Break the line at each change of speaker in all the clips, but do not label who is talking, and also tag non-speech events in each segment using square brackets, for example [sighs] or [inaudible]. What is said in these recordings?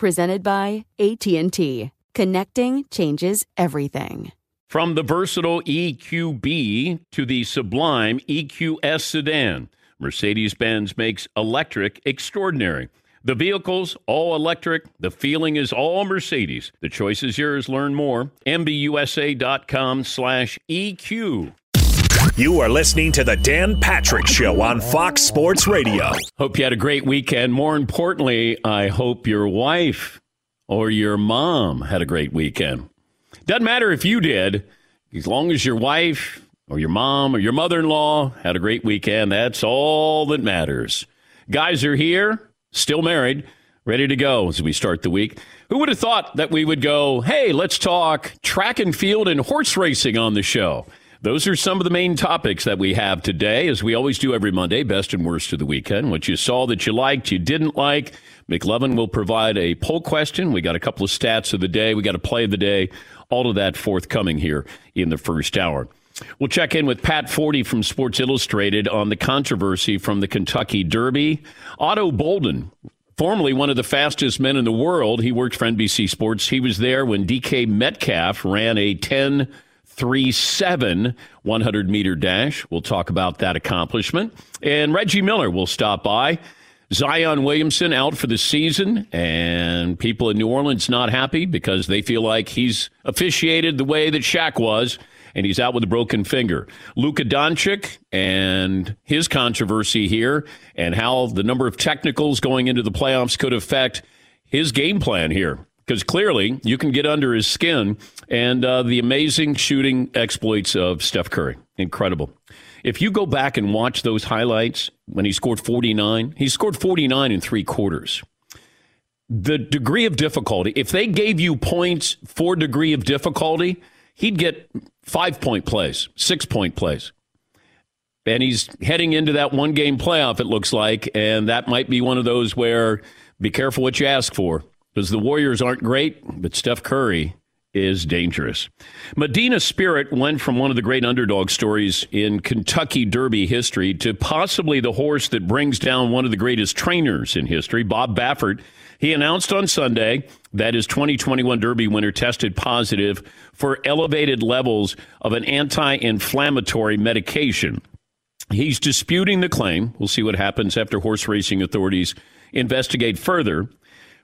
presented by AT&T. Connecting changes everything.
From the versatile EQB to the sublime EQS sedan, Mercedes-Benz makes electric extraordinary. The vehicle's all electric. The feeling is all Mercedes. The choice is yours. Learn more. MBUSA.com slash EQ.
You are listening to the Dan Patrick Show on Fox Sports Radio.
Hope you had a great weekend. More importantly, I hope your wife or your mom had a great weekend. Doesn't matter if you did, as long as your wife or your mom or your mother in law had a great weekend, that's all that matters. Guys are here, still married, ready to go as we start the week. Who would have thought that we would go, hey, let's talk track and field and horse racing on the show? Those are some of the main topics that we have today, as we always do every Monday, best and worst of the weekend. What you saw that you liked, you didn't like. McLovin will provide a poll question. We got a couple of stats of the day. We got a play of the day. All of that forthcoming here in the first hour. We'll check in with Pat Forde from Sports Illustrated on the controversy from the Kentucky Derby. Ato Boldon, formerly one of the fastest men in the world, he worked for NBC Sports. He was there when DK Metcalf ran a 10- three 100 meter dash. We'll talk about that accomplishment. And Reggie Miller will stop by. Zion Williamson out for the season, and people in New Orleans not happy because they feel like he's officiated the way that Shaq was, and he's out with a broken finger. Luka Doncic and his controversy here, and how the number of technicals going into the playoffs could affect his game plan here because clearly you can get under his skin and uh, the amazing shooting exploits of Steph Curry. Incredible. If you go back and watch those highlights when he scored 49, he scored 49 in three quarters. The degree of difficulty, if they gave you points for degree of difficulty, he'd get five point plays, six point plays. And he's heading into that one game playoff, it looks like. And that might be one of those where be careful what you ask for because the Warriors aren't great, but Steph Curry is dangerous. Medina Spirit went from one of the great underdog stories in Kentucky Derby history to possibly the horse that brings down one of the greatest trainers in history, Bob Baffert. He announced on Sunday that his 2021 Derby winner tested positive for elevated levels of an anti inflammatory medication. He's disputing the claim. We'll see what happens after horse racing authorities investigate further.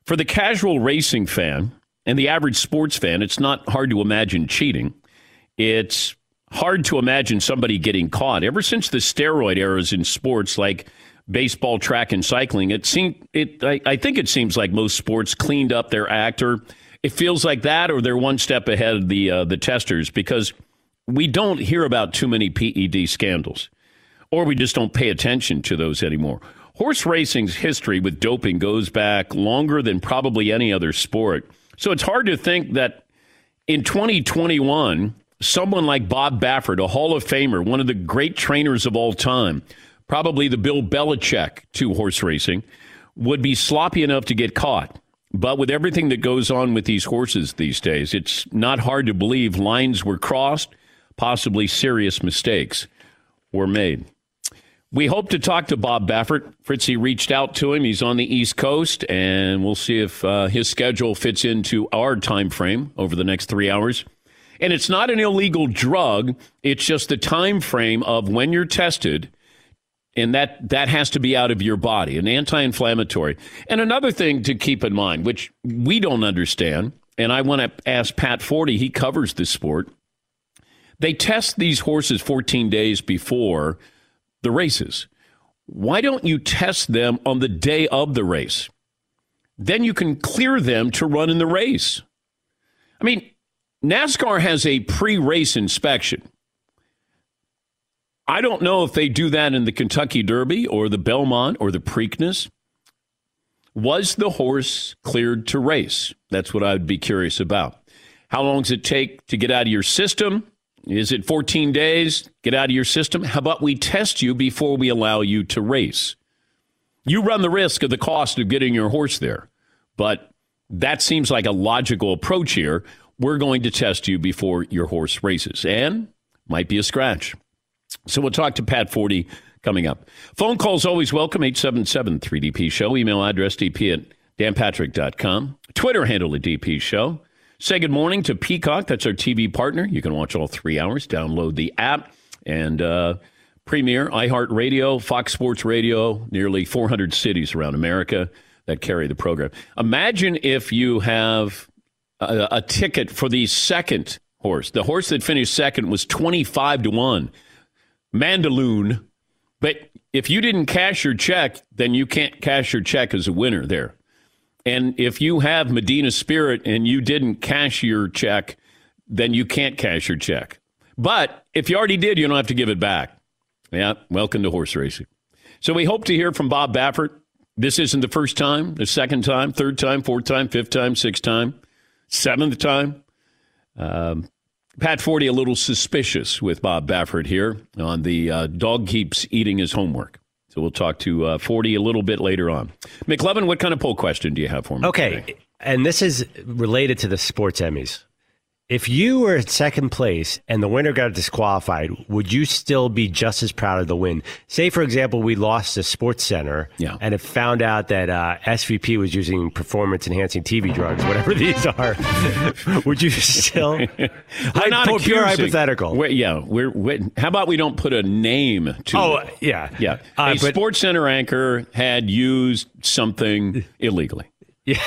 For the casual racing fan and the average sports fan, it's not hard to imagine cheating. It's hard to imagine somebody getting caught. Ever since the steroid eras in sports like baseball, track, and cycling, it seemed it. I, I think it seems like most sports cleaned up their act, or it feels like that, or they're one step ahead of the uh, the testers because we don't hear about too many PED scandals, or we just don't pay attention to those anymore. Horse racing's history with doping goes back longer than probably any other sport. So it's hard to think that in 2021, someone like Bob Baffert, a Hall of Famer, one of the great trainers of all time, probably the Bill Belichick to horse racing, would be sloppy enough to get caught. But with everything that goes on with these horses these days, it's not hard to believe lines were crossed, possibly serious mistakes were made. We hope to talk to Bob Baffert. Fritzy reached out to him. He's on the East Coast, and we'll see if uh, his schedule fits into our time frame over the next three hours. And it's not an illegal drug; it's just the time frame of when you're tested, and that that has to be out of your body, an anti-inflammatory. And another thing to keep in mind, which we don't understand, and I want to ask Pat Forde. He covers this sport. They test these horses 14 days before the races. Why don't you test them on the day of the race? Then you can clear them to run in the race. I mean, NASCAR has a pre race inspection. I don't know if they do that in the Kentucky Derby or the Belmont or the Preakness. Was the horse cleared to race? That's what I'd be curious about. How long does it take to get out of your system? Is it 14 days? Get out of your system? How about we test you before we allow you to race? You run the risk of the cost of getting your horse there, but that seems like a logical approach here. We're going to test you before your horse races, and might be a scratch. So we'll talk to Pat Forde coming up. Phone calls always welcome 877 3DP Show. Email address dp at danpatrick.com. Twitter handle at DP Show. Say good morning to Peacock. That's our TV partner. You can watch all three hours. Download the app and uh, Premiere, iHeartRadio, Fox Sports Radio, nearly 400 cities around America that carry the program. Imagine if you have a, a ticket for the second horse. The horse that finished second was 25 to 1, Mandaloun. But if you didn't cash your check, then you can't cash your check as a winner there. And if you have Medina Spirit and you didn't cash your check, then you can't cash your check. But if you already did, you don't have to give it back. Yeah, welcome to horse racing. So we hope to hear from Bob Baffert. This isn't the first time, the second time, third time, fourth time, fifth time, sixth time, seventh time. Um, Pat Forde a little suspicious with Bob Baffert here on the uh, dog keeps eating his homework. So we'll talk to uh, Forde a little bit later on. McLovin, what kind of poll question do you have for me?
Okay.
Today?
And this is related to the sports Emmys. If you were in second place and the winner got disqualified, would you still be just as proud of the win? Say, for example, we lost the SportsCenter
yeah.
and it found out that uh, SVP was using performance enhancing TV drugs, whatever [laughs] these are. [laughs] would you still? [laughs]
I'm not
pure
accusing.
hypothetical.
We're, yeah, we're, we're, How about we don't put a name to?
Oh,
it?
yeah,
yeah.
Uh,
a
but-
SportsCenter anchor had used something illegally. [laughs]
Yeah,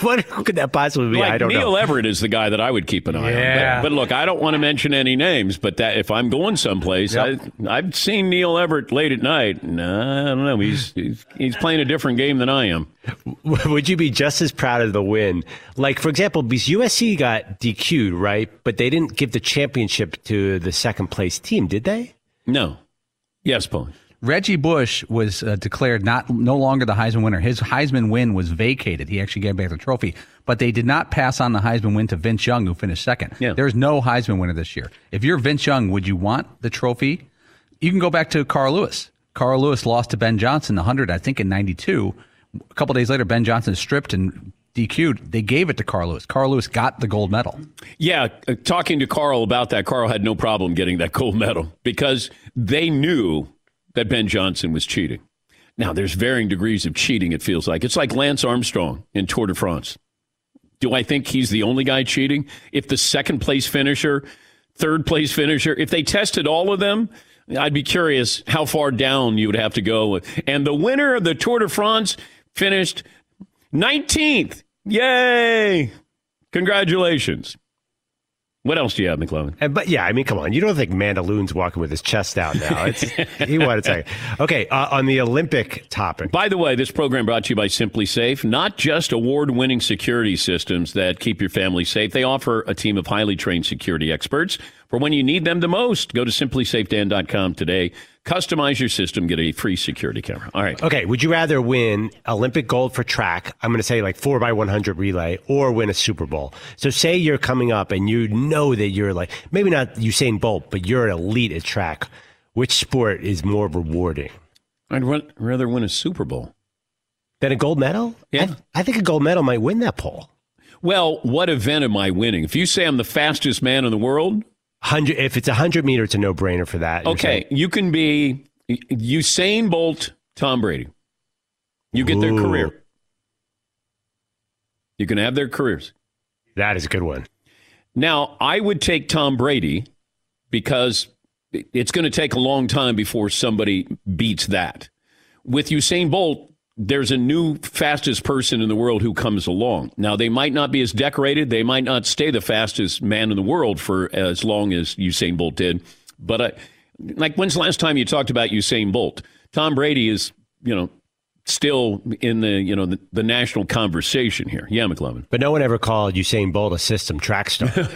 what could that possibly be?
Like
I don't
Neil
know.
Neil Everett is the guy that I would keep an eye
Yeah.
on. But, but look, I don't want to mention any names. But that if I'm going someplace,
Yep.
I, I've seen Neil Everett late at night. And, I don't know. He's, he's he's playing a different game than I am.
Would you be just as proud of the win? Like, for example, because USC got DQ'd, right? But they didn't give the championship to the second place team, did they?
No. Yes, Paul.
Reggie Bush was uh, declared not no longer the Heisman winner. His Heisman win was vacated. He actually gave back the trophy, but they did not pass on the Heisman win to Vince Young, who finished second.
Yeah.
There's no Heisman winner this year. If you're Vince Young, would you want the trophy? You can go back to Carl Lewis. Carl Lewis lost to Ben Johnson, the hundred, I think, in '92. A couple days later, Ben Johnson stripped and DQ'd. They gave it to Carl Lewis. Carl Lewis got the gold medal.
Yeah, uh, talking to Carl about that, Carl had no problem getting that gold medal because they knew that Ben Johnson was cheating. Now, there's varying degrees of cheating, it feels like. It's like Lance Armstrong in Tour de France. Do I think he's the only guy cheating? If the second place finisher, third place finisher, if they tested all of them, I'd be curious how far down you would have to go. And the winner of the Tour de France finished 19th. Yay! Congratulations. What else do you have, McLovin?
And, but yeah, I mean, come on. You don't think Mandaloun's walking with his chest out now? It's, [laughs] he wanted to say. Okay, uh, on the Olympic topic.
By the way, this program brought to you by SimpliSafe, not just award winning security systems that keep your family safe. They offer a team of highly trained security experts for when you need them the most. Go to simplysafedan.com today. Customize your system, get a free security camera. All right.
Okay, would you rather win Olympic gold for track? I'm going to say like four by 100 relay, or win a Super Bowl. So say you're coming up and you know that you're like maybe not Usain Bolt, but you're an elite at track. Which sport is more rewarding
I'd rather win a Super Bowl.
than a gold medal?
Yeah.
I, I think a gold medal might win that poll.
Well, what event am I winning? If you say I'm the fastest man in the world,
Hundred. If it's a hundred meter, it's a no brainer for that.
Okay, you can be Usain Bolt, Tom Brady. You get their career. You can have their careers.
That is a good one.
Now, I would take Tom Brady because it's going to take a long time before somebody beats that. With Usain Bolt, there's a new fastest person in the world who comes along. Now, they might not be as decorated. They might not stay the fastest man in the world for as long as Usain Bolt did. But, uh, like, when's the last time you talked about Usain Bolt? Tom Brady is, you know, still in the, you know, the, the national conversation here. Yeah, McLovin.
But no one ever called Usain Bolt a system track star. [laughs]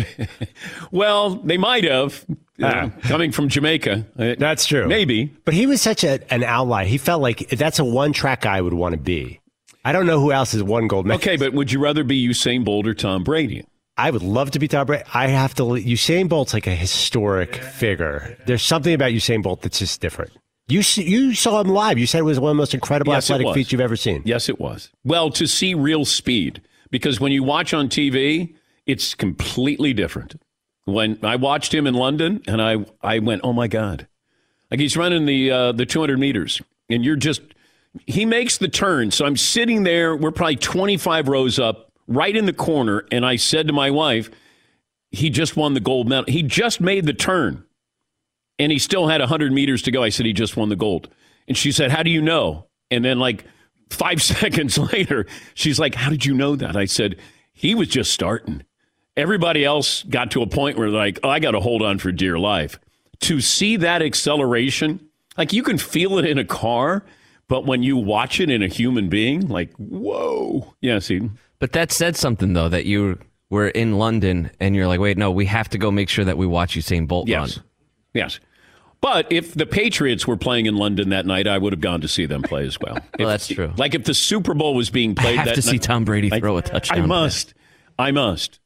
Well, they might have, know,
Ah.
coming from Jamaica. Uh,
That's true.
Maybe.
But he was such a, an outlier. He felt like that's a one track guy I would want to be. I don't know who else has won gold medal.
Okay, but would you rather be Usain Bolt or Tom Brady?
I would love to be Tom Brady. I have to. Usain Bolt's like a historic figure. There's something about Usain Bolt that's just different. You you saw him live. You said it was one of the most incredible
Yes,
athletic feats you've ever seen.
Yes, it was. Well, to see real speed, because when you watch on TV, it's completely different. When I watched him in London, and I, I went, oh my God. Like he's running the, uh, the 200 meters, and you're just, he makes the turn. So I'm sitting there, we're probably 25 rows up, right in the corner, and I said to my wife, he just won the gold medal. He just made the turn and he still had 100 meters to go. I said, he just won the gold. And she said, how do you know? And then, like, five [laughs] seconds later, she's like, how did you know that? I said, he was just starting. Everybody else got to a point where, like, oh, I got to hold on for dear life. To see that acceleration, like, you can feel it in a car, but when you watch it in a human being, like, whoa. Yeah, see,
But that said something though that you were in London and you're like, wait, no, we have to go make sure that we watch Usain Bolt
Yes.
run.
Yes. But if the Patriots were playing in London that night, I would have gone to see them play as well. [laughs]
Well, that's true.
Like if the Super Bowl was being played, I
have
that
to see Tom Brady throw a touchdown
I must. I must.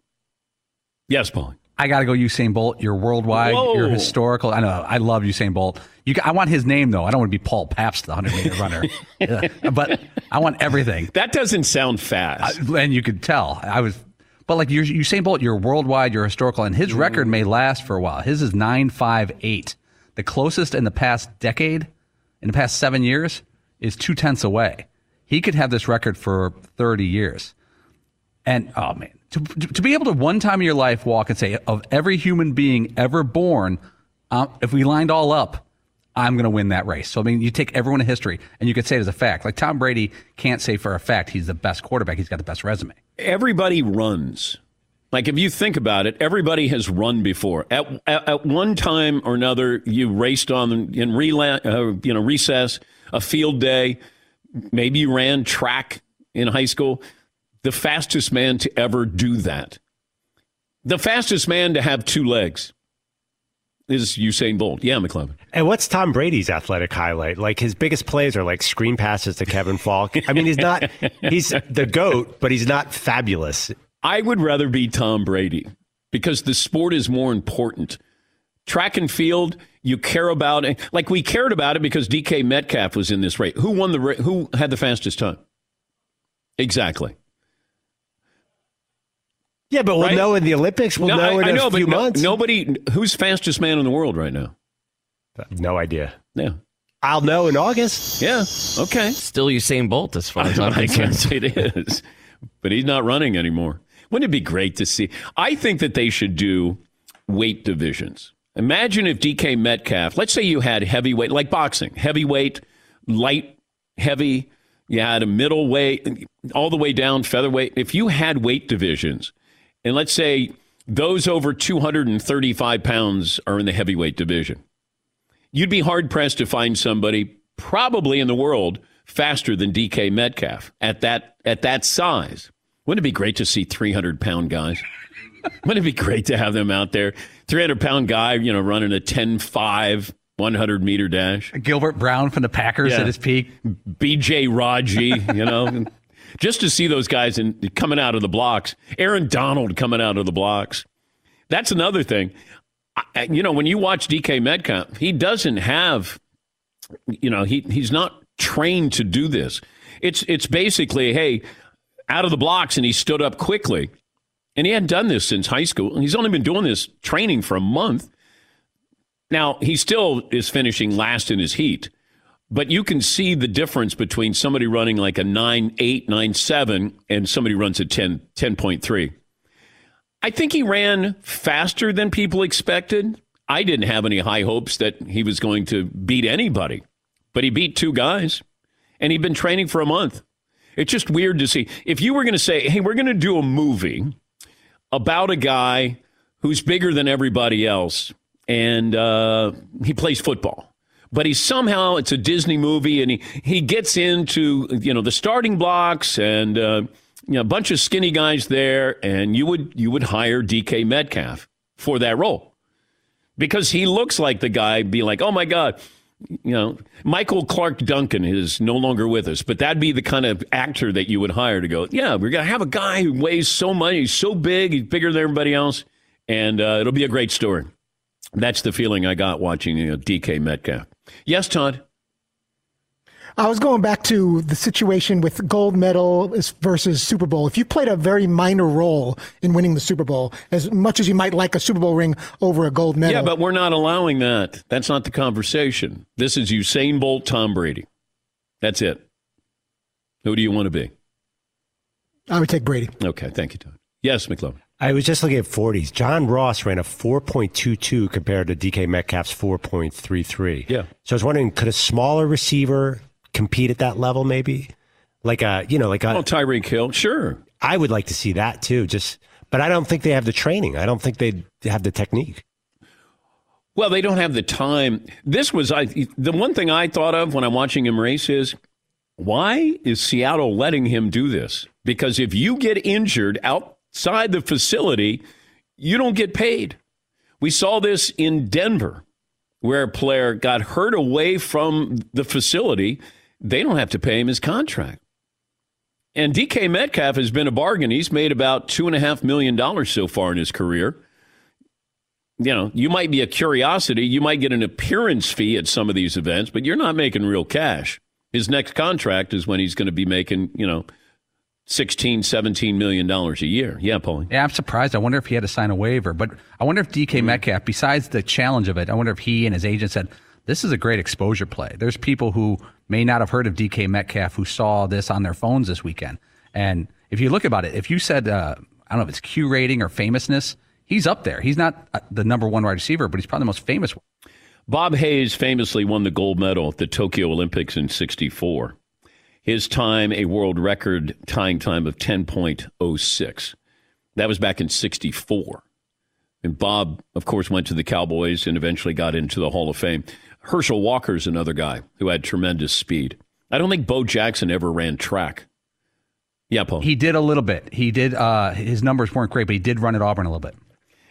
Yes, Paul.
I got to go Usain Bolt. You're worldwide.
Whoa.
You're historical. I know. I love Usain Bolt. You, I want his name though. I don't want to be Paul Pabst, the 100 meter runner. [laughs] Yeah. But I want everything.
That doesn't sound fast.
and you could tell I was. But like you're Usain Bolt, you're worldwide. You're historical, and his record may last for a while. His is nine five eight. The closest in the past decade, in the past seven years, is two tenths away. He could have this record for 30 years. And oh man, to, to be able to one time in your life walk and say, of every human being ever born, um, if we lined all up, I'm going to win that race. So I mean, you take everyone in history and you could say it as a fact. Like Tom Brady can't say for a fact he's the best quarterback. He's got the best resume.
Everybody runs. Like if you think about it, everybody has run before. At, at, at one time or another, you raced on in rela- uh, you know recess, a field day. Maybe you ran track in high school. The fastest man to ever do that. The fastest man to have two legs is Usain Bolt. Yeah, McLovin.
And what's Tom Brady's athletic highlight? Like his biggest plays are like screen passes to Kevin Faulk. I mean, he's not he's the goat, but he's not fabulous.
I would rather be Tom Brady because the sport is more important. Track and field, you care about it. Like we cared about it because DK Metcalf was in this race. Who won the race? Who had the fastest time? Exactly.
Yeah, but we'll
Right?
know in the Olympics. We'll know
I,
in
I
a
know,
few
no-
months.
nobody. Who's fastest man in the world right now?
No idea.
Yeah.
I'll know in August.
Yeah. Okay.
Still Usain Bolt as far as I'm [laughs]
I
concerned.
guess it is. But he's not running anymore. Wouldn't it be great to see? I think that they should do weight divisions. Imagine if DK Metcalf, let's say you had heavyweight, like boxing, heavyweight, light, heavy, you had a middle weight, all the way down, featherweight. If you had weight divisions, and let's say those over 235 pounds are in the heavyweight division, you'd be hard pressed to find somebody probably in the world faster than DK Metcalf at that at that size. Wouldn't it be great to see 300 pound guys? [laughs] Wouldn't it be great to have them out there? 300 pound guy, you know, running a 10 5 100 meter dash.
Gilbert Brown from the Packers
Yeah.
at his peak.
BJ Raji, [laughs] you know, just to see those guys in, coming out of the blocks. Aaron Donald coming out of the blocks. That's another thing. You know, when you watch DK Metcalf, he doesn't have, you know, he he's not trained to do this. It's it's basically, hey, out of the blocks, and he stood up quickly. And he hadn't done this since high school. He's only been doing this training for a month. Now, he still is finishing last in his heat, But you can see the difference between somebody running like a 9.8, 9.7 and somebody runs a 10, 10.3. I think he ran faster than people expected. I didn't have any high hopes that he was going to beat anybody, but he beat two guys and he'd been training for a month. It's just weird to see. If you were going to say, hey, we're going to do a movie about a guy who's bigger than everybody else and uh, he plays football but he somehow it's a Disney movie, and he he gets into you know the starting blocks and uh, you know a bunch of skinny guys there, and you would you would hire DK Metcalf for that role because he looks like the guy. Be like, oh my god. You know, Michael Clarke Duncan is no longer with us, but that'd be the kind of actor that you would hire to go, yeah, we're to have a guy who weighs so much. He's so big. He's bigger than everybody else. And uh, it'll be a great story. That's the feeling I got watching you know, DK Metcalf. Yes, Todd.
I was going back to the situation with gold medal versus Super Bowl. If you played a very minor role in winning the Super Bowl, as much as you might like a Super Bowl ring over a gold medal.
Yeah, but we're not allowing that. That's not the conversation. This is Usain Bolt, Tom Brady. That's it. Who do you want to be?
I would take Brady.
Okay, thank you, Todd. Yes, McLovin.
I was just looking at 40s. John Ross ran a 4.22 compared to DK Metcalf's 4.33.
Yeah.
So I was wondering, could a smaller receiver compete at that level, maybe? Like a, you know, like a.
Oh, Tyreek Hill, sure.
I would like to see that too. Just, but I don't think they have the training. I don't think they have the technique.
Well, they don't have the time. This was I. The one thing I thought of when I'm watching him race is, why is Seattle letting him do this? Because if you get injured outside the facility, you don't get paid. We saw this in Denver, where a player got hurt away from the facility. They don't have to pay him his contract. And DK Metcalf has been a bargain. He's made about $2.5 million so far in his career. You know, you might be a curiosity. You might get an appearance fee at some of these events, but you're not making real cash. His next contract is when he's going to be making, you know, 16, 17 million dollars a year. Yeah, Paul.
Yeah, I'm surprised. I wonder if he had to sign a waiver. But I wonder if DK mm-hmm. Metcalf, besides the challenge of it, I wonder if he and his agent said, this is a great exposure play. There's people who may not have heard of DK Metcalf who saw this on their phones this weekend. And if you look about it, if you said, uh, I don't know if it's Q rating or famousness, he's up there. He's not uh, the number one wide receiver, but he's probably the most famous. One.
Bob Hayes famously won the gold medal at the Tokyo Olympics in 64. His time, a world record tying time of 10.06. That was back in 64. And Bob, of course, went to the Cowboys and eventually got into the Hall of Fame. Herschel Walker's another guy who had tremendous speed. I don't think Bo Jackson ever ran track. Yeah, Paul.
He did a little bit. He did. Uh, his numbers weren't great, but he did run at Auburn a little bit.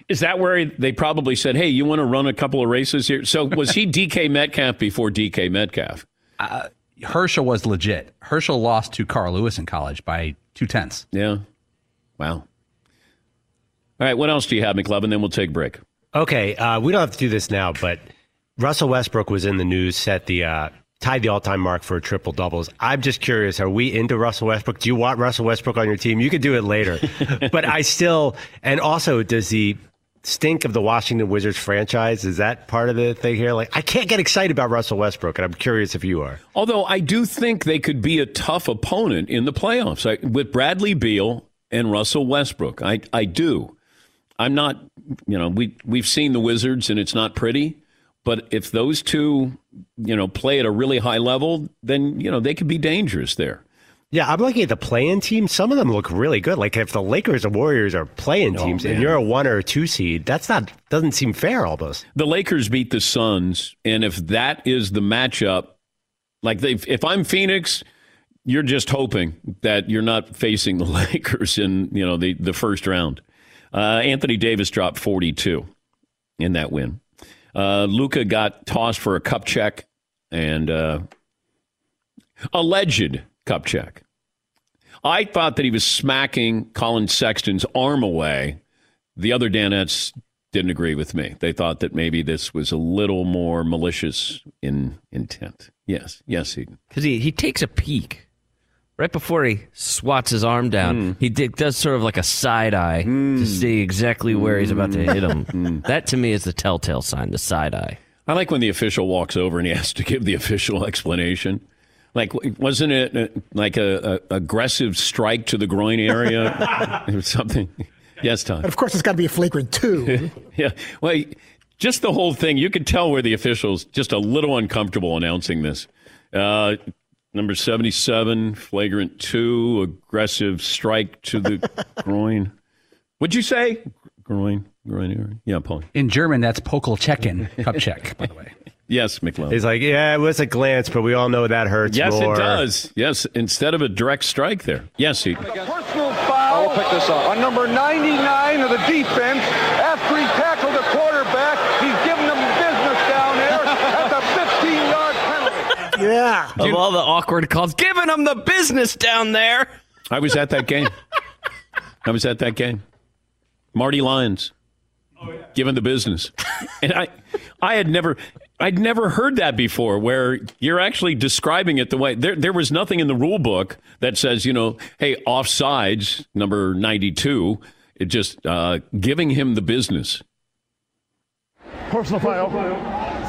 Is that where they probably said, "Hey, you want to run a couple of races here?" So was he [laughs] DK Metcalf before DK Metcalf?
Uh, Herschel was legit. Herschel lost to Carl Lewis in college by two tenths.
Yeah. Wow. All right. What else do you have, McLovin? Then we'll take a break.
Okay. Uh, we don't have to do this now, but Russell Westbrook was in the news, set the uh, tied the all-time mark for triple doubles. I'm just curious: Are we into Russell Westbrook? Do you want Russell Westbrook on your team? You could do it later, [laughs] but I still. And also, does the stink of the Washington Wizards franchise? Is that part of the thing here? Like, I can't get excited about Russell Westbrook, and I'm curious if you are.
Although I do think they could be a tough opponent in the playoffs I, with Bradley Beal and Russell Westbrook. I, I do. I'm not, you know, we we've seen the Wizards and it's not pretty, but if those two, you know, play at a really high level, then you know they could be dangerous there.
Yeah, I'm looking at the playing team. Some of them look really good. Like if the Lakers and Warriors are playing oh, teams and you're a one or a two seed, that's not doesn't seem fair almost.
The Lakers beat the Suns, and if that is the matchup, like they, if I'm Phoenix, you're just hoping that you're not facing [laughs] the Lakers in you know the the first round. Uh, Anthony Davis dropped 42 in that win. Uh, Luka got tossed for a cup check and uh, alleged cup check. I thought that he was smacking Collin Sexton's arm away. The other Danettes didn't agree with me. They thought that maybe this was a little more malicious in intent. Yes, yes, he
because he he takes a peek right before he swats his arm down. Mm. He did, does sort of like a side eye mm. to see exactly where he's about to hit him. Mm. That to me is the telltale sign, the side eye.
I like when the official walks over and he has to give the official [laughs] explanation. Like, wasn't it uh, like a, a aggressive strike to the groin area [laughs] or something? Yes, Tom.
Of course, it's got to be a flagrant two. [laughs]
yeah. Well, just the whole thing. You could tell where the officials just a little uncomfortable announcing this. Uh, number seventy-seven, flagrant two, aggressive strike to the [laughs] groin. Would you say groin? Groin area? Yeah, Paul.
In German, that's Pokelchecken, cup [laughs] check, by the way.
Yes, McLeod.
He's like, yeah, it was a glance, but we all know that hurts
Yes,
more.
it does. Yes, instead of a direct strike there. Yes, he.
Personal foul. I'll pick this up. On number 99 of the defense, after he tackled the quarterback, he's giving them business down there. That's a 15-yard penalty.
Yeah.
Of all the awkward calls, giving them the business down there.
I was at that game. I was at that game. Marty Lyons, given the business, and I, I had never, I'd never heard that before. Where you're actually describing it the way there, there was nothing in the rule book that says, you know, hey, offsides number ninety two. It just uh, giving him the business.
Personal foul,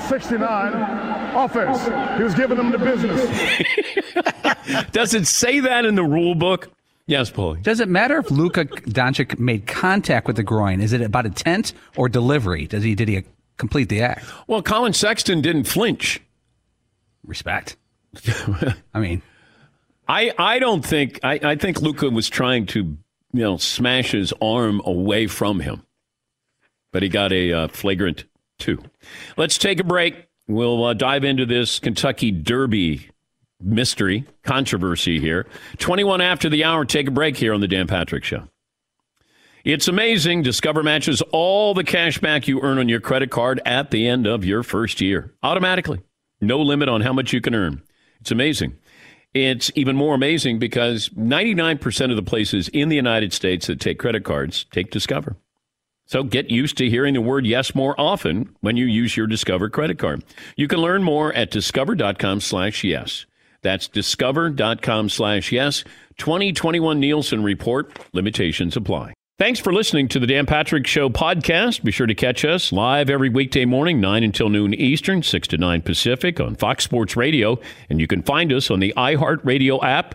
69, offense. He was giving them the business. [laughs]
Does it say that in the rule book? Yes, Paulie.
Does it matter if Luka Doncic made contact with the groin? Is it about intent or delivery? Does he did he complete the act?
Well, Collin Sexton didn't flinch.
Respect. [laughs] I mean,
I I don't think I, I think Luka was trying to you know smash his arm away from him, but he got a uh, flagrant two. Let's take a break. We'll uh, dive into this Kentucky Derby mystery controversy here. Twenty one after the hour. Take a break here on the Dan Patrick Show. It's amazing. Discover matches all the cash back you earn on your credit card at the end of your first year automatically. No limit on how much you can earn. It's amazing. It's even more amazing because 99% of the places in the United States that take credit cards take Discover. So get used to hearing the word yes more often when you use your Discover credit card. You can learn more at discover.com slash yes. That's discover.com slash yes. 2021 Nielsen Report. Limitations apply. Thanks for listening to the Dan Patrick Show podcast. Be sure to catch us live every weekday morning, 9 until noon Eastern, 6 to 9 Pacific on Fox Sports Radio. And you can find us on the iHeartRadio app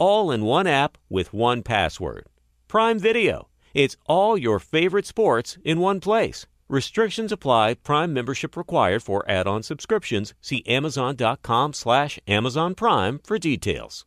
All in one app with one password. Prime Video. It's all your favorite sports in one place. Restrictions apply. Prime membership required for add-on subscriptions. See Amazon.com slash Amazon Prime for details.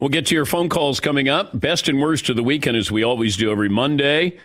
We'll get to your phone calls coming up. Best and worst of the weekend, as we always do every Monday.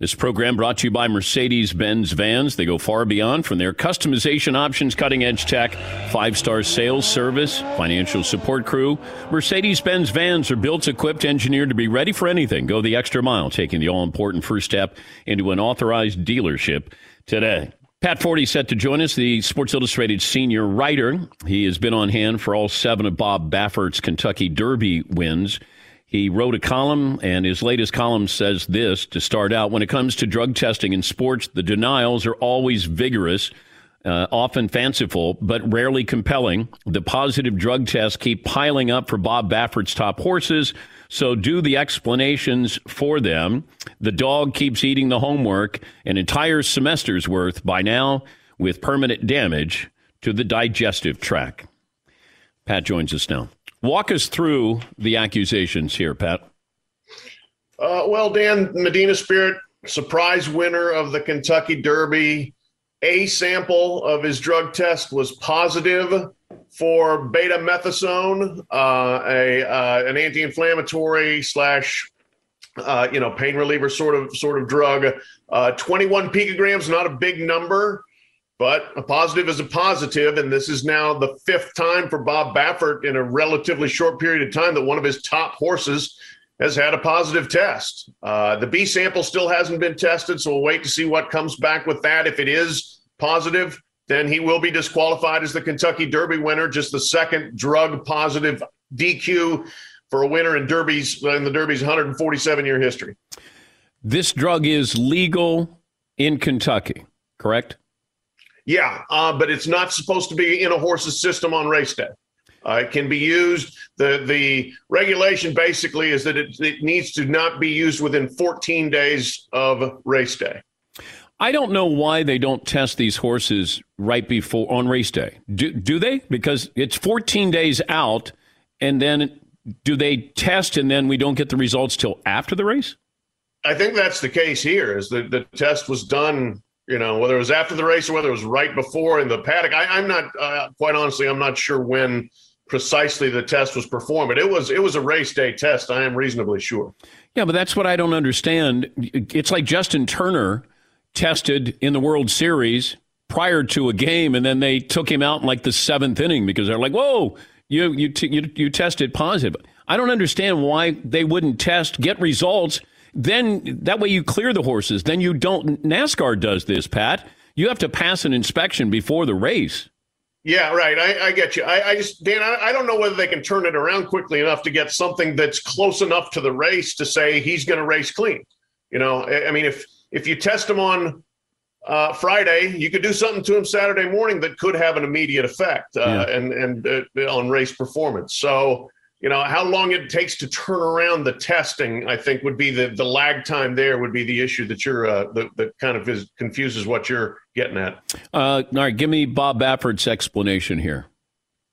This program brought to you by Mercedes Benz Vans. They go far beyond from their customization options, cutting edge tech, five star sales service, financial support crew. Mercedes Benz Vans are built, equipped, engineered to be ready for anything. Go the extra mile, taking the all important first step into an authorized dealership today. Pat Forde set to join us, the Sports Illustrated senior writer. He has been on hand for all seven of Bob Baffert's Kentucky Derby wins. He wrote a column, and his latest column says this to start out When it comes to drug testing in sports, the denials are always vigorous, uh, often fanciful, but rarely compelling. The positive drug tests keep piling up for Bob Baffert's top horses, so do the explanations for them. The dog keeps eating the homework, an entire semester's worth by now, with permanent damage to the digestive tract. Pat joins us now. Walk us through the accusations here, Pat.
Uh, well, Dan Medina Spirit, surprise winner of the Kentucky Derby. A sample of his drug test was positive for betamethasone, uh, a uh, an anti-inflammatory slash uh, you know pain reliever sort of sort of drug. Uh, 21 picograms, not a big number. But a positive is a positive, and this is now the fifth time for Bob Baffert in a relatively short period of time that one of his top horses has had a positive test. Uh, the B sample still hasn't been tested, so we'll wait to see what comes back with that. If it is positive, then he will be disqualified as the Kentucky Derby winner, just the second drug positive DQ for a winner in Derby's in the Derby's 147 year history.
This drug is legal in Kentucky, correct?
Yeah, uh, but it's not supposed to be in a horse's system on race day. Uh, it can be used. the The regulation basically is that it, it needs to not be used within 14 days of race day.
I don't know why they don't test these horses right before on race day. Do, do they? Because it's 14 days out, and then do they test and then we don't get the results till after the race?
I think that's the case here. Is that the test was done you know, whether it was after the race or whether it was right before in the paddock. I, am not, uh, quite honestly, I'm not sure when precisely the test was performed, but it was it was a race day test. I am reasonably sure.
Yeah, but that's what I don't understand. It's like Justin Turner tested in the World Series prior to a game, and then they took him out in like the seventh inning because they're like, "Whoa, you you t- you, you tested positive." I don't understand why they wouldn't test, get results then that way you clear the horses. Then you don't. NASCAR does this, Pat. You have to pass an inspection before the race.
Yeah, right. I, I get you. I, I, just, Dan, I, I, don't know whether they can turn it around quickly enough to get something that's close enough to the race to say he's going to race clean. You know, I, mean, if if you test him on uh, Friday, you could do something to him Saturday morning that could have an immediate effect uh, yeah. and and uh, on race performance. So you know how long it takes to turn around the testing i think would be the the lag time there would be the issue that you're uh that, that kind of is confuses what you're getting at.
Uh all right give me bob baffert's explanation here.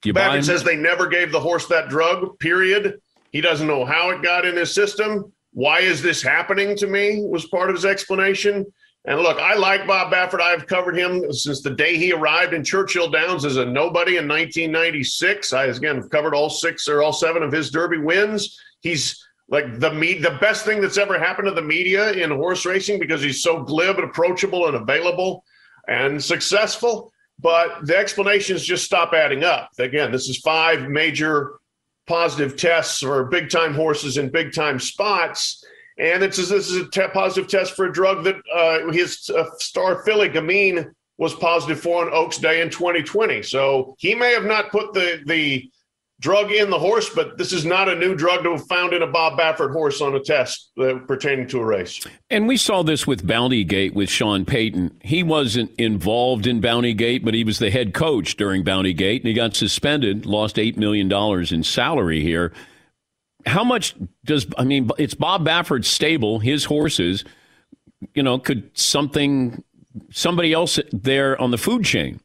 You Baffert says they never gave the horse that drug period. He doesn't know how it got in his system why is this happening to me was part of his explanation and look, I like Bob Baffert. I've covered him since the day he arrived in Churchill Downs as a nobody in 1996. I again have covered all six or all seven of his Derby wins. He's like the me the best thing that's ever happened to the media in horse racing because he's so glib and approachable and available and successful. But the explanations just stop adding up. Again, this is five major positive tests for big time horses in big time spots and it's this is a te- positive test for a drug that uh, his uh, star filly Gamine was positive for on Oaks Day in 2020. So he may have not put the the drug in the horse, but this is not a new drug to have found in a Bob Baffert horse on a test uh, pertaining to a race.
And we saw this with Bounty Gate with Sean Payton. He wasn't involved in Bounty Gate, but he was the head coach during Bounty Gate, and he got suspended, lost $8 million in salary here how much does I mean? It's Bob Baffert's stable, his horses. You know, could something somebody else there on the food chain?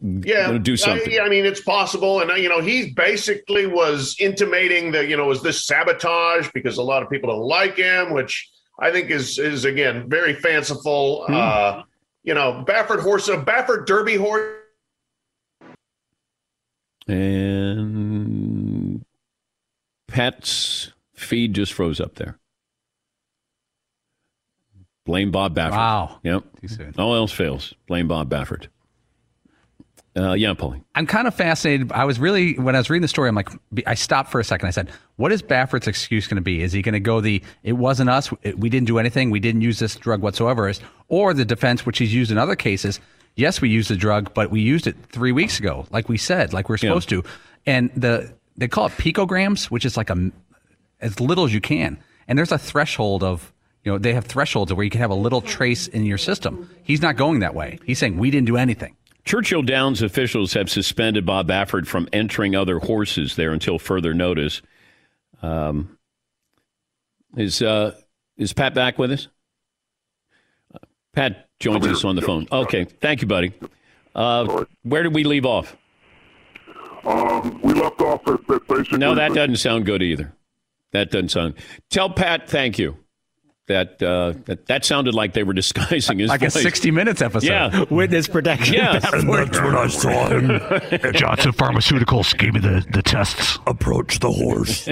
Yeah,
do something.
I, I mean, it's possible, and uh, you know, he basically was intimating that you know, was this sabotage because a lot of people don't like him, which I think is is again very fanciful.
Hmm.
Uh, you know, Baffert horse, a Baffert Derby horse.
And Pat's feed just froze up there. Blame Bob Baffert.
Wow.
Yep.
Too soon.
All else fails. Blame Bob Baffert. Uh, yeah, Paulie.
I'm kind of fascinated. I was really when I was reading the story, I'm like, I stopped for a second. I said, "What is Baffert's excuse going to be? Is he going to go the it wasn't us, we didn't do anything, we didn't use this drug whatsoever," or the defense, which he's used in other cases? Yes, we used the drug, but we used it three weeks ago, like we said, like we're supposed to. And the they call it picograms, which is like a as little as you can. And there's a threshold of you know they have thresholds where you can have a little trace in your system. He's not going that way. He's saying we didn't do anything.
Churchill Downs officials have suspended Bob Baffert from entering other horses there until further notice. Um, is uh, is Pat back with us? Uh, Pat joins us on the phone. Okay, thank you, buddy. Uh, where did we leave off?
Um, we left off at, at basically.
No, that doesn't sound good either. That doesn't sound. Tell Pat thank you. That uh, that, that sounded like they were [laughs] disguising his
Like a 60 Minutes episode.
Yeah,
Witness protection.
yeah
And that's when I saw him. [laughs] Johnson Pharmaceuticals gave me the, the tests. Approach the horse.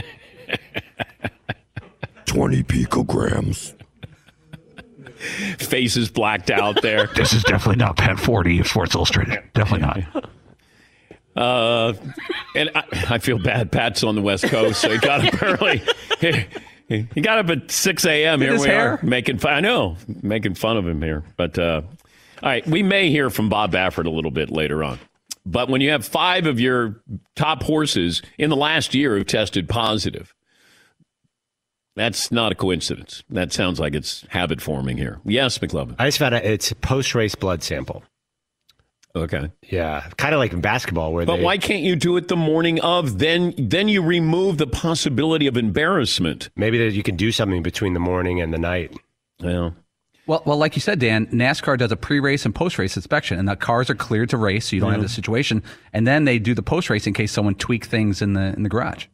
20 picograms.
Face is blacked out there. [laughs]
This is definitely not Pat Forde of Sports Illustrated. Definitely not.
Uh, and I, I feel bad. Pat's on the West Coast, so he got up early. He, he got up at 6 a.m. Here we
hair?
are making fun. I know, making fun of him here. But uh, all right, we may hear from Bob Baffert a little bit later on. But when you have five of your top horses in the last year who've tested positive, that's not a coincidence. That sounds like it's habit forming here. Yes, McLovin.
I just found out it's a post race blood sample.
Okay.
Yeah, kind of like in basketball where
But
they,
why can't you do it the morning of? Then then you remove the possibility of embarrassment.
maybe that you can do something between the morning and the night.
Well,
Well, well, like you said, Dan, NASCAR does a pre-race and post-race inspection, and the cars are cleared to race, so you don't have
Mhm.
this situation. And then they do the post-race in case someone tweaked things in the in the garage.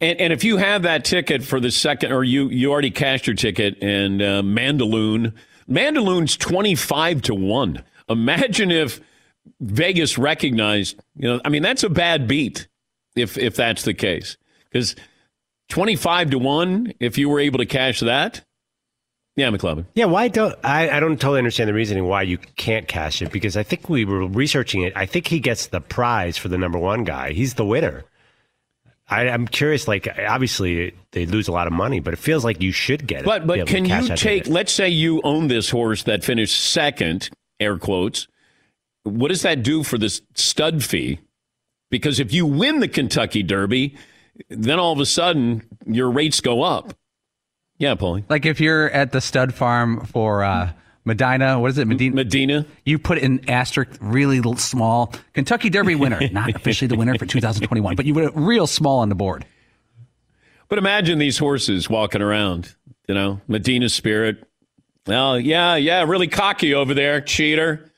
And, and if you have that ticket for the second, or you, you already cashed your ticket, and uh, Mandaloun, Mandaloun's 25 to 1. Imagine if Vegas recognized, you know, I mean, that's a bad beat if, if that's the case. Because 25 to 1, if you were able to cash that, yeah, McLovin.
Yeah, why don't I? I don't totally understand the reasoning why you can't cash it because I think we were researching it. I think he gets the prize for the number one guy. He's the winner. I, I'm curious. Like, obviously they lose a lot of money, but it feels like you should get it.
But but can you take? Let's say you own this horse that finished second, air quotes. What does that do for this stud fee? Because if you win the Kentucky Derby, then all of a sudden your rates go up. Yeah, Paulie.
Like if you're at the stud farm for uh, Medina, what is it, Medina?
Medina.
You put an asterisk really small Kentucky Derby winner, [laughs] not officially the winner for 2021, but you put it real small on the board.
But imagine these horses walking around. You know, Medina Spirit. Well, yeah, yeah, really cocky over there, cheater.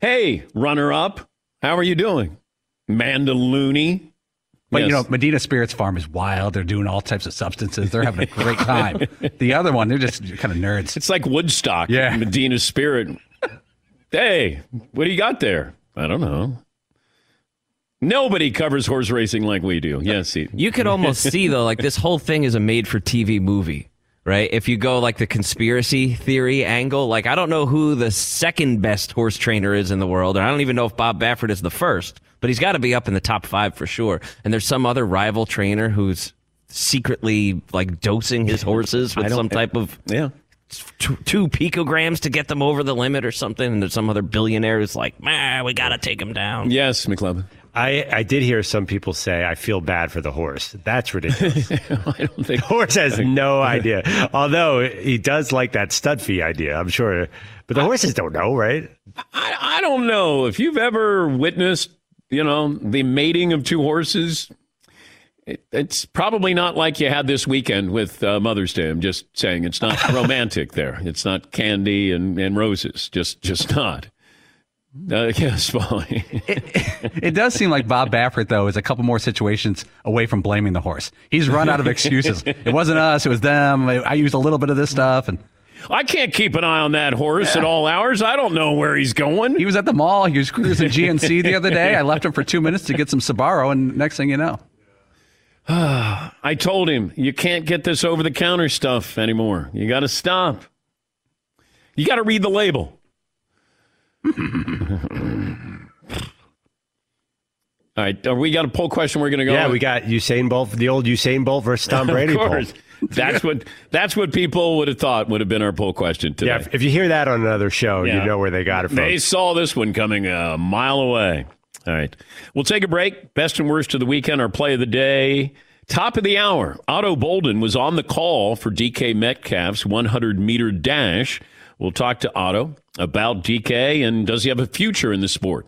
Hey, runner up, how are you doing? Mandaloony.
But you know, Medina Spirits Farm is wild. They're doing all types of substances. They're having a great [laughs] time. the other one, they're just kind of nerds.
It's like Woodstock.
Yeah.
Medina Spirit. hey, what do you got there? I don't know. Nobody covers horse racing like we do. Yes, he,
You could almost see though, like this whole thing is a made-for-TV movie, right? If you go like the conspiracy theory angle, like I don't know who the second best horse trainer is in the world, and I don't even know if Bob Baffert is the first, but he's got to be up in the top five for sure. And there's some other rival trainer who's secretly like dosing his horses [laughs] with some type of
yeah
two, two picograms to get them over the limit or something. And there's some other billionaire who's like, man, we got to take him down.
Yes, McLovin.
I, I did hear some people say I feel bad for the horse. That's ridiculous. [laughs]
I don't think
the horse has no [laughs] idea. Although he does like that stud fee idea, I'm sure. But the horses don't know, right?
I, I don't know if you've ever witnessed, you know, the mating of two horses. It, it's probably not like you had this weekend with uh, Mother's Day. I'm just saying it's not [laughs] romantic there. It's not candy and, and roses. Just just not. [laughs] Uh, Molly. [laughs]
it, it does seem like Bob Baffert, though, is a couple more situations away from blaming the horse. He's run out of excuses. it wasn't us; it was them. I, used a little bit of this stuff, and
I can't keep an eye on that horse yeah. at all hours. I don't know where he's going.
He was at the mall. He was cruising GNC the other day. I left him for two minutes to get some Sbarro, and next thing you know. [sighs]
I told him, you can't get this over the counter stuff anymore. You got to stop. You got to read the label. [laughs] All right, we got a poll question we're going to go?
Yeah, on? we got Usain Bolt, the old Usain Bolt versus Tom [laughs] Brady poll.
That's what that's what people would have thought would have been our poll question today.
Yeah, if you hear that on another show, yeah. you know where they got it from.
They saw this one coming a mile away. All right, we'll take a break. Best and worst of the weekend, our play of the day. Top of the hour, Ato Boldon was on the call for DK Metcalf's 100 meter dash. We'll talk to Ato about DK and does he have a future in the sport?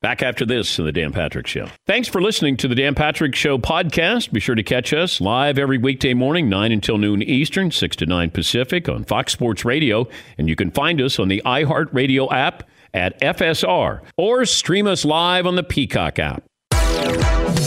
Back after this in the Dan Patrick Show. Thanks for listening to the Dan Patrick Show podcast. Be sure to catch us live every weekday morning, 9 until noon Eastern, 6 to 9 Pacific on Fox Sports Radio. And you can find us on the iHeartRadio app at FSR or stream us live on the Peacock app.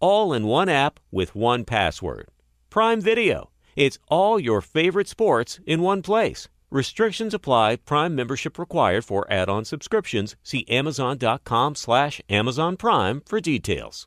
all in one app with one password. Prime Video. It's all your favorite sports in one place. Restrictions apply. Prime membership required for add-on subscriptions. See amazon.com slash Amazon Prime for details.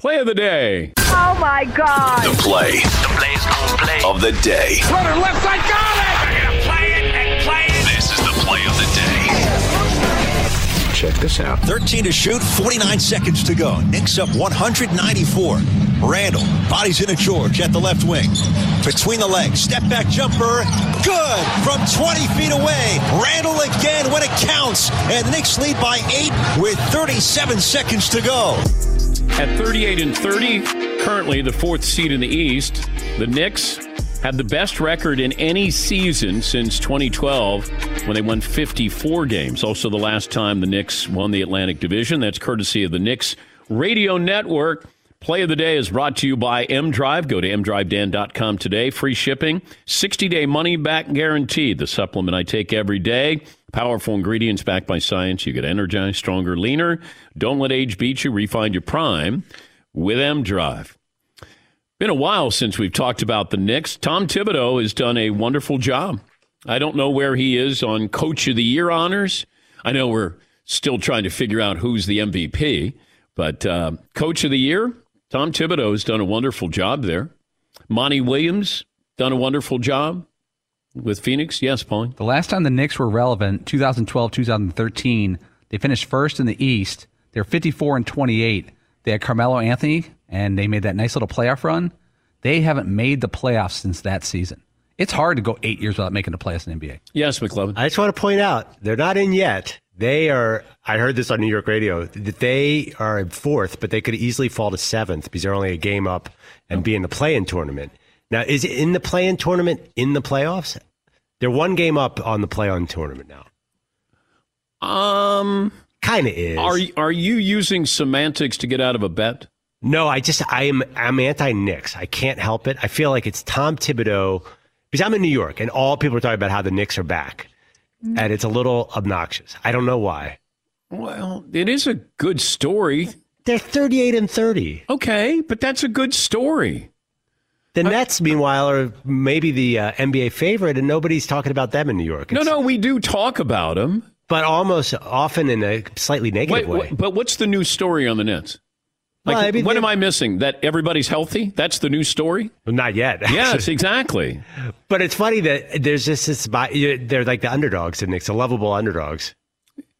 Play of the day.
Oh my God.
The play. The play's gonna play. Of the day.
Runner left side, got it!
They're gonna play it and play it. This is the play of the day.
Check
this out. 13 to shoot, 49 seconds to go. Knicks up 194. Randle bodies into George at the left wing. Between the legs, step back jumper. Good from 20 feet away. Randle again when it counts. And the Knicks lead by eight with 37 seconds to go.
At 38 and 30, currently the fourth seed in the East, the Knicks have the best record in any season since 2012 when they won 54 games. Also, the last time the Knicks won the Atlantic Division. That's courtesy of the Knicks Radio Network. Play of the day is brought to you by M Drive. Go to mdrivedan.com today. Free shipping, 60 day money back guaranteed. The supplement I take every day. Powerful ingredients backed by science. You get energized, stronger, leaner. Don't let age beat you. Refine your prime with M Drive. Been a while since we've talked about the Knicks. Tom Thibodeau has done a wonderful job. I don't know where he is on Coach of the Year honors. I know we're still trying to figure out who's the MVP, but uh, Coach of the Year, Tom Thibodeau has done a wonderful job there. Monty Williams done a wonderful job with Phoenix. Yes, Pauline.
The last time the Knicks were relevant, 2012, 2013, they finished first in the East. They're 54 and 28. They had Carmelo Anthony, and they made that nice little playoff run. They haven't made the playoffs since that season. It's hard to go eight years without making the playoffs in the NBA.
Yes, McLovin.
I just want to point out they're not in yet. They are. I heard this on New York radio that they are in fourth, but they could easily fall to seventh because they're only a game up and be in the play-in tournament. Now, is it in the play-in tournament in the playoffs? They're one game up on the play-in tournament now.
Um,
kind of is.
Are are you using semantics to get out of a bet?
No, I just I am I'm anti Knicks. I can't help it. I feel like it's Tom Thibodeau because I'm in New York and all people are talking about how the Knicks are back, and it's a little obnoxious. I don't know why.
Well, it is a good story.
They're 38 and 30.
Okay, but that's a good story.
The Nets, meanwhile, are maybe the uh, NBA favorite, and nobody's talking about them in New York.
no, no, we do talk about them,
but almost often in a slightly negative
Wait,
way.
wait, but what's the new story on the Nets? Like,
Well, I mean,
what
they-
am I missing? That everybody's healthy? That's the new story?
Not yet. [laughs]
Yes, exactly.
But it's funny that there's just this. They're like the underdogs, and Knicks, the lovable underdogs.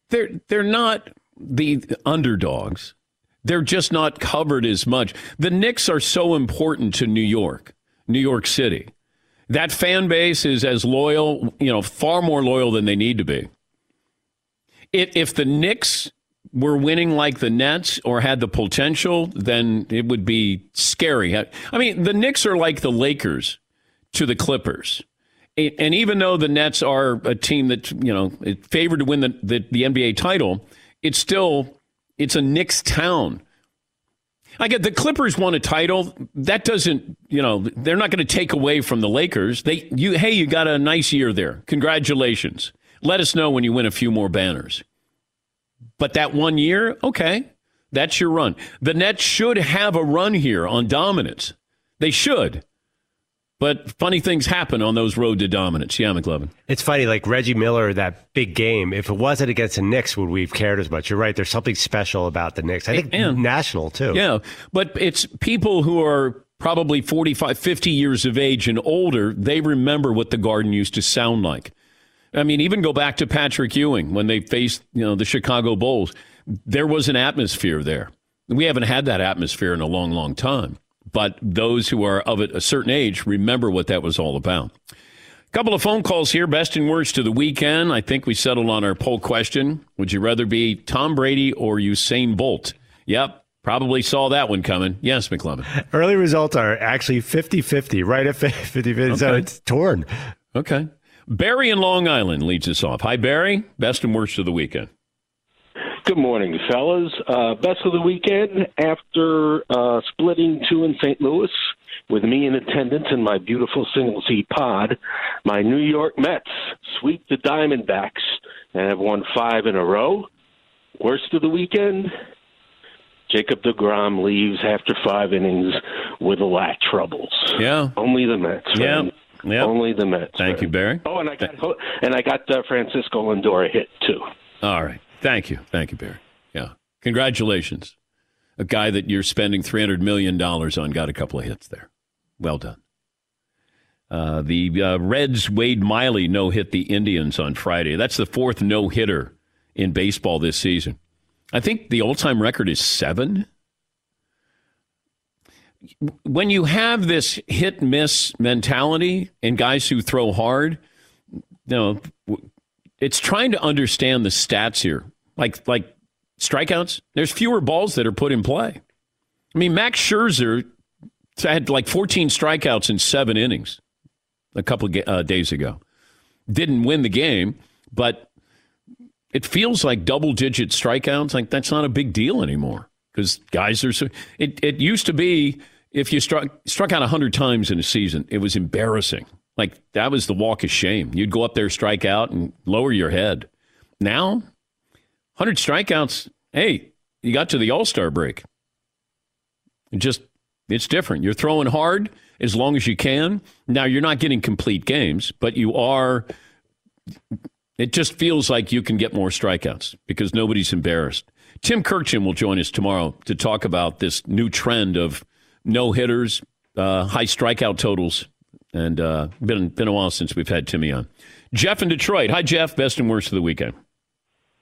They're they're not the underdogs. They're just not covered as much. The Knicks are so important to New York, New York City. That fan base is as loyal, you know, far more loyal than they need to be. If, if the Knicks were winning like the Nets or had the potential, then it would be scary. I mean, the Knicks are like the Lakers to the Clippers. And even though the Nets are a team that, you know, favored to win the, the, the NBA title, it's still it's a Knicks town. I get the Clippers won a title. That doesn't, you know, they're not going to take away from the Lakers. They you hey, you got a nice year there. Congratulations. Let us know when you win a few more banners. But that one year, okay, that's your run. The Nets should have a run here on dominance. They should. But funny things happen on those road to dominance. Yeah, McLovin.
It's funny, like Reggie Miller, that big game. If it wasn't against the Knicks, would we have cared as much? You're right. There's something special about the Knicks. I think national too.
Yeah, but it's people who are probably 45, 50 years of age and older, they remember what the Garden used to sound like. I mean, even go back to Patrick Ewing when they faced, you know, the Chicago Bulls. There was an atmosphere there. We haven't had that atmosphere in a long, long time. But those who are of a certain age remember what that was all about. A Couple of phone calls here. Best and worst to the weekend. I think we settled on our poll question. Would you rather be Tom Brady or Usain Bolt? Yep, probably saw that one coming. Yes, McLovin.
Early results are actually 50 50, right at 50 50. So it's torn.
Okay. Barry in Long Island leads us off. Hi, Barry. Best and worst of the weekend.
Good morning, fellas. Uh, best of the weekend after uh, splitting two in St. Louis with me in attendance in my beautiful single seat pod. My New York Mets sweep the Diamondbacks and have won five in a row. Worst of the weekend Jacob DeGrom leaves after five innings with a lat troubles.
Yeah.
Only the Mets.
Yeah.
man.
Yeah.
Only the Mets.
Thank you, Barry.
Oh, and I got and I got uh, Francisco Lindor hit too.
All right. Thank you. Thank you, Barry. Yeah. Congratulations. A guy that you're spending $300 million on got a couple of hits there. Well done. Uh, the uh, Reds, Wade Miley, no hit the Indians on Friday. That's the fourth no hitter in baseball this season. I think the all time record is seven. When you have this hit miss mentality and guys who throw hard, you know, it's trying to understand the stats here. Like like strikeouts, there's fewer balls that are put in play. I mean, Max Scherzer had like 14 strikeouts in seven innings a couple of uh, days ago. Didn't win the game, but it feels like double digit strikeouts. Like that's not a big deal anymore because guys are. It, it used to be if you struck struck out 100 times in a season, it was embarrassing. Like that was the walk of shame. You'd go up there, strike out, and lower your head. Now, 100 strikeouts, hey, you got to the All Star break. It just, it's different. You're throwing hard as long as you can. Now, you're not getting complete games, but you are. It just feels like you can get more strikeouts because nobody's embarrassed. Tim Kurkjian will join us tomorrow to talk about this new trend of no hitters, uh, high strikeout totals, and uh, been been a while since we've had Timmy on. Jeff in Detroit. Hi, Jeff. Best and worst of the weekend.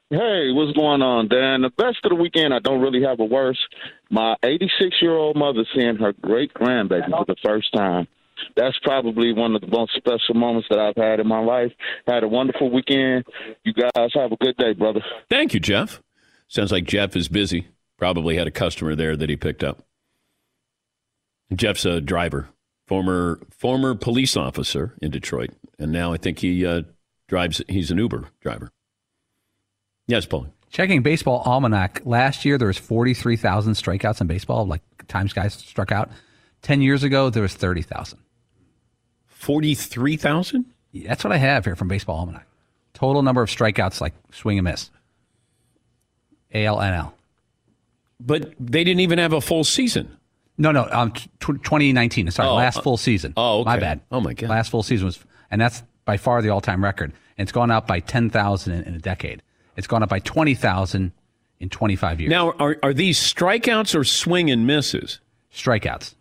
Hey, what's going on, Dan? The best of the weekend, I don't really have a worst. My 86 year old mother seeing her great grandbaby for the first time. That's probably one of the most special moments that I've had in my life. Had a wonderful weekend. You guys have a good day, brother.
Thank you, Jeff. Sounds like Jeff is busy. Probably had a customer there that he picked up. Jeff's a driver, former former police officer in Detroit, and now I think he uh, drives. He's an Uber driver. Yes, Paul.
Checking baseball almanac. Last year there was forty three thousand strikeouts in baseball, like times guys struck out. Ten years ago there was thirty thousand.
Forty three thousand.
That's what I have here from Baseball Almanac. Total number of strikeouts, like swing and miss. ALNL.
But they didn't even have a full season.
No, no, um, t- 2019. Sorry,
Oh,
last
uh,
full season.
oh,
my bad.
Oh, my God.
Last full season was, and that's by far the all-time record. And it's gone up by 10,000 in, in a decade. It's gone up by 20,000 in 25 years.
Now, are are these strikeouts or swing and misses?
Strikeouts.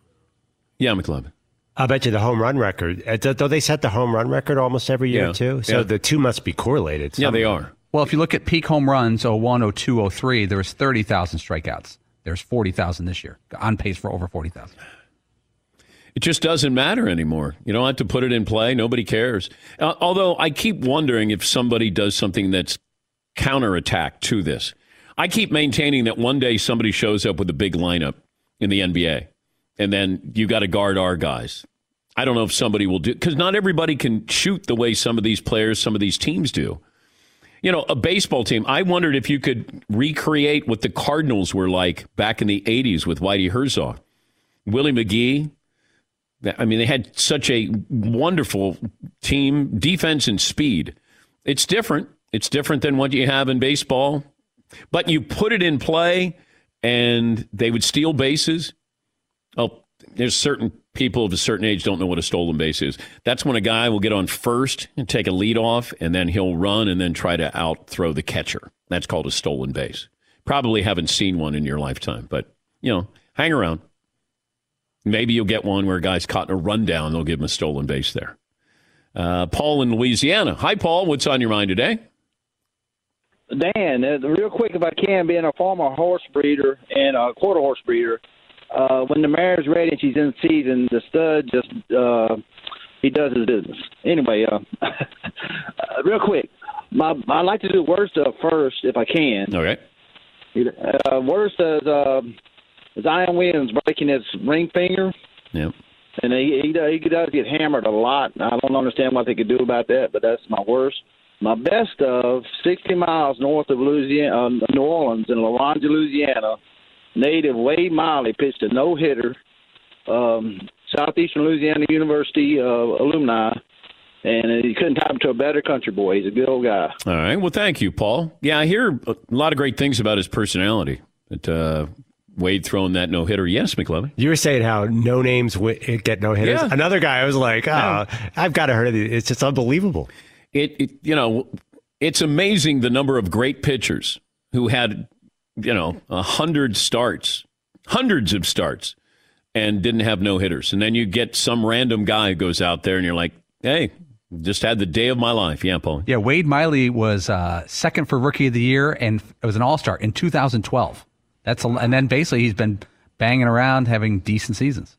Yeah, McLovin.
I bet you the home run record. uh, Don't don't they set the home run record almost every year
Yeah.
too? So
Yeah.
the two must be correlated. somehow.
Well, if you look at peak home runs, 01, 02, 03, there was 30,000 strikeouts. There's 40,000 this year, on pace for over 40,000.
It just doesn't matter anymore. You don't have to put it in play. Nobody cares. Uh, although I keep wondering if somebody does something that's counterattack to this. I keep maintaining that one day somebody shows up with a big lineup in the NBA, and then you got to guard our guys. I don't know if somebody will do because not everybody can shoot the way some of these players, some of these teams do. You know, a baseball team. I wondered if you could recreate what the Cardinals were like back in the '80s with Whitey Herzog, Willie McGee, I mean, they had such a wonderful team, defense and speed. It's different. It's different than what you have in baseball. But you put it in play, and they would steal bases. Oh, there's certain people of a certain age don't know what a stolen base is. That's when a guy will get on first and take a lead off, and then he'll run and then try to out throw the catcher. That's called a stolen base. Probably haven't seen one in your lifetime, but you know, hang around. Maybe you'll get one where a guy's caught in a rundown. They'll give him a stolen base there. Uh, Paul in Louisiana. Hi, Paul. What's on your mind today?
Dan, uh, real quick, if I can, being a former horse breeder and a quarter horse breeder, uh, when the mare's ready and she's in season, the stud just uh, he does his business. Anyway, uh, [laughs] uh, real quick, my I like to do worst uh, first if I can.
Okay.
Uh, worst is uh, Zion Williams breaking his ring finger.
Yeah.
And he, he does- he does get hammered a lot. I don't understand what they could do about that, but that's my worst. My best of 60 miles north of Louisiana, uh, New Orleans in Loranger, Louisiana. Native Wade Miley pitched a no hitter. Um, Southeastern Louisiana University uh, alumni, and he couldn't tie him to a better country boy. He's a good old guy.
All right. Well, thank you, Paul. Yeah, I hear a lot of great things about his personality. That uh, Wade throwing that no hitter. Yes, McLovin.
You were saying how no names wi- get no hitters.
Yeah.
Another guy, I was like, oh,
Yeah.
I've got to heard of it. It's just unbelievable.
It, it, you know, it's amazing the number of great pitchers who had, you know, a hundred starts, hundreds of starts, and didn't have no hitters. And then you get some random guy who goes out there, and you're like, hey, Just had the day of my life. Yeah, Paul.
Yeah, Wade Miley was uh, second for Rookie of the Year, and it was an All Star in 2012. That's a, and then basically he's been banging around, having decent seasons.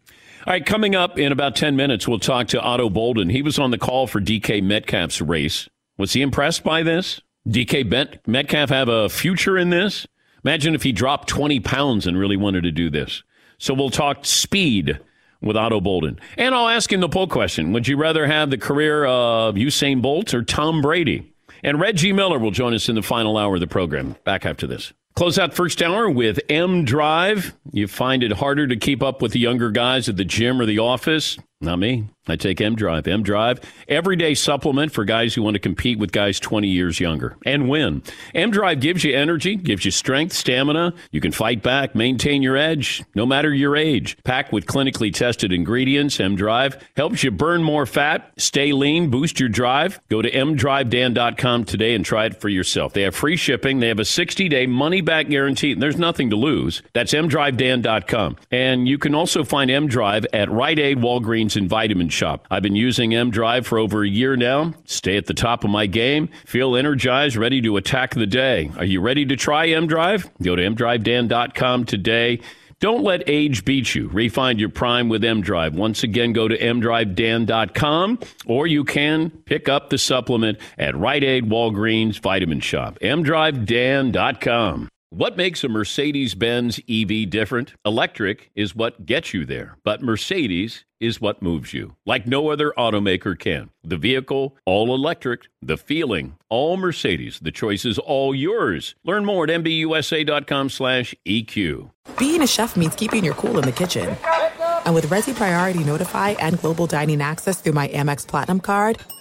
All right, coming up in about 10 minutes, we'll talk to Ato Boldon. He was on the call for DK Metcalf's race. Was he impressed by this? DK Metcalf have a future in this? Imagine if he dropped 20 pounds and really wanted to do this. So we'll talk speed with Ato Boldon. And I'll ask him the poll question Would you rather have the career of Usain Bolt or Tom Brady? And Reggie Miller will join us in the final hour of the program. Back after this. Close out first hour with M Drive. You find it harder to keep up with the younger guys at the gym or the office? Not me. I take M Drive. M Drive, everyday supplement for guys who want to compete with guys 20 years younger and win. M Drive gives you energy, gives you strength, stamina. You can fight back, maintain your edge, no matter your age. Packed with clinically tested ingredients, M Drive helps you burn more fat, stay lean, boost your drive. Go to mdrivedan.com today and try it for yourself. They have free shipping, they have a 60 day money back guarantee, and there's nothing to lose. That's mdrivedan.com. And you can also find M Drive at Rite Aid, Walgreens, and Vitamin shop. I've been using M Drive for over a year now. Stay at the top of my game. Feel energized, ready to attack the day. Are you ready to try M Drive? Go to mdrivedan.com today. Don't let age beat you. Refine your prime with M Drive. Once again, go to mdrivedan.com or you can pick up the supplement at Rite Aid, Walgreens, Vitamin Shoppe. mdrivedan.com. What makes a Mercedes Benz EV different? Electric is what gets you there, but Mercedes is what moves you, like no other automaker can. The vehicle, all electric, the feeling, all Mercedes. The choice is all yours. Learn more at mbusa.com slash EQ.
Being a chef means keeping your cool in the kitchen. And with Resy Priority Notify and Global Dining Access through my Amex Platinum card,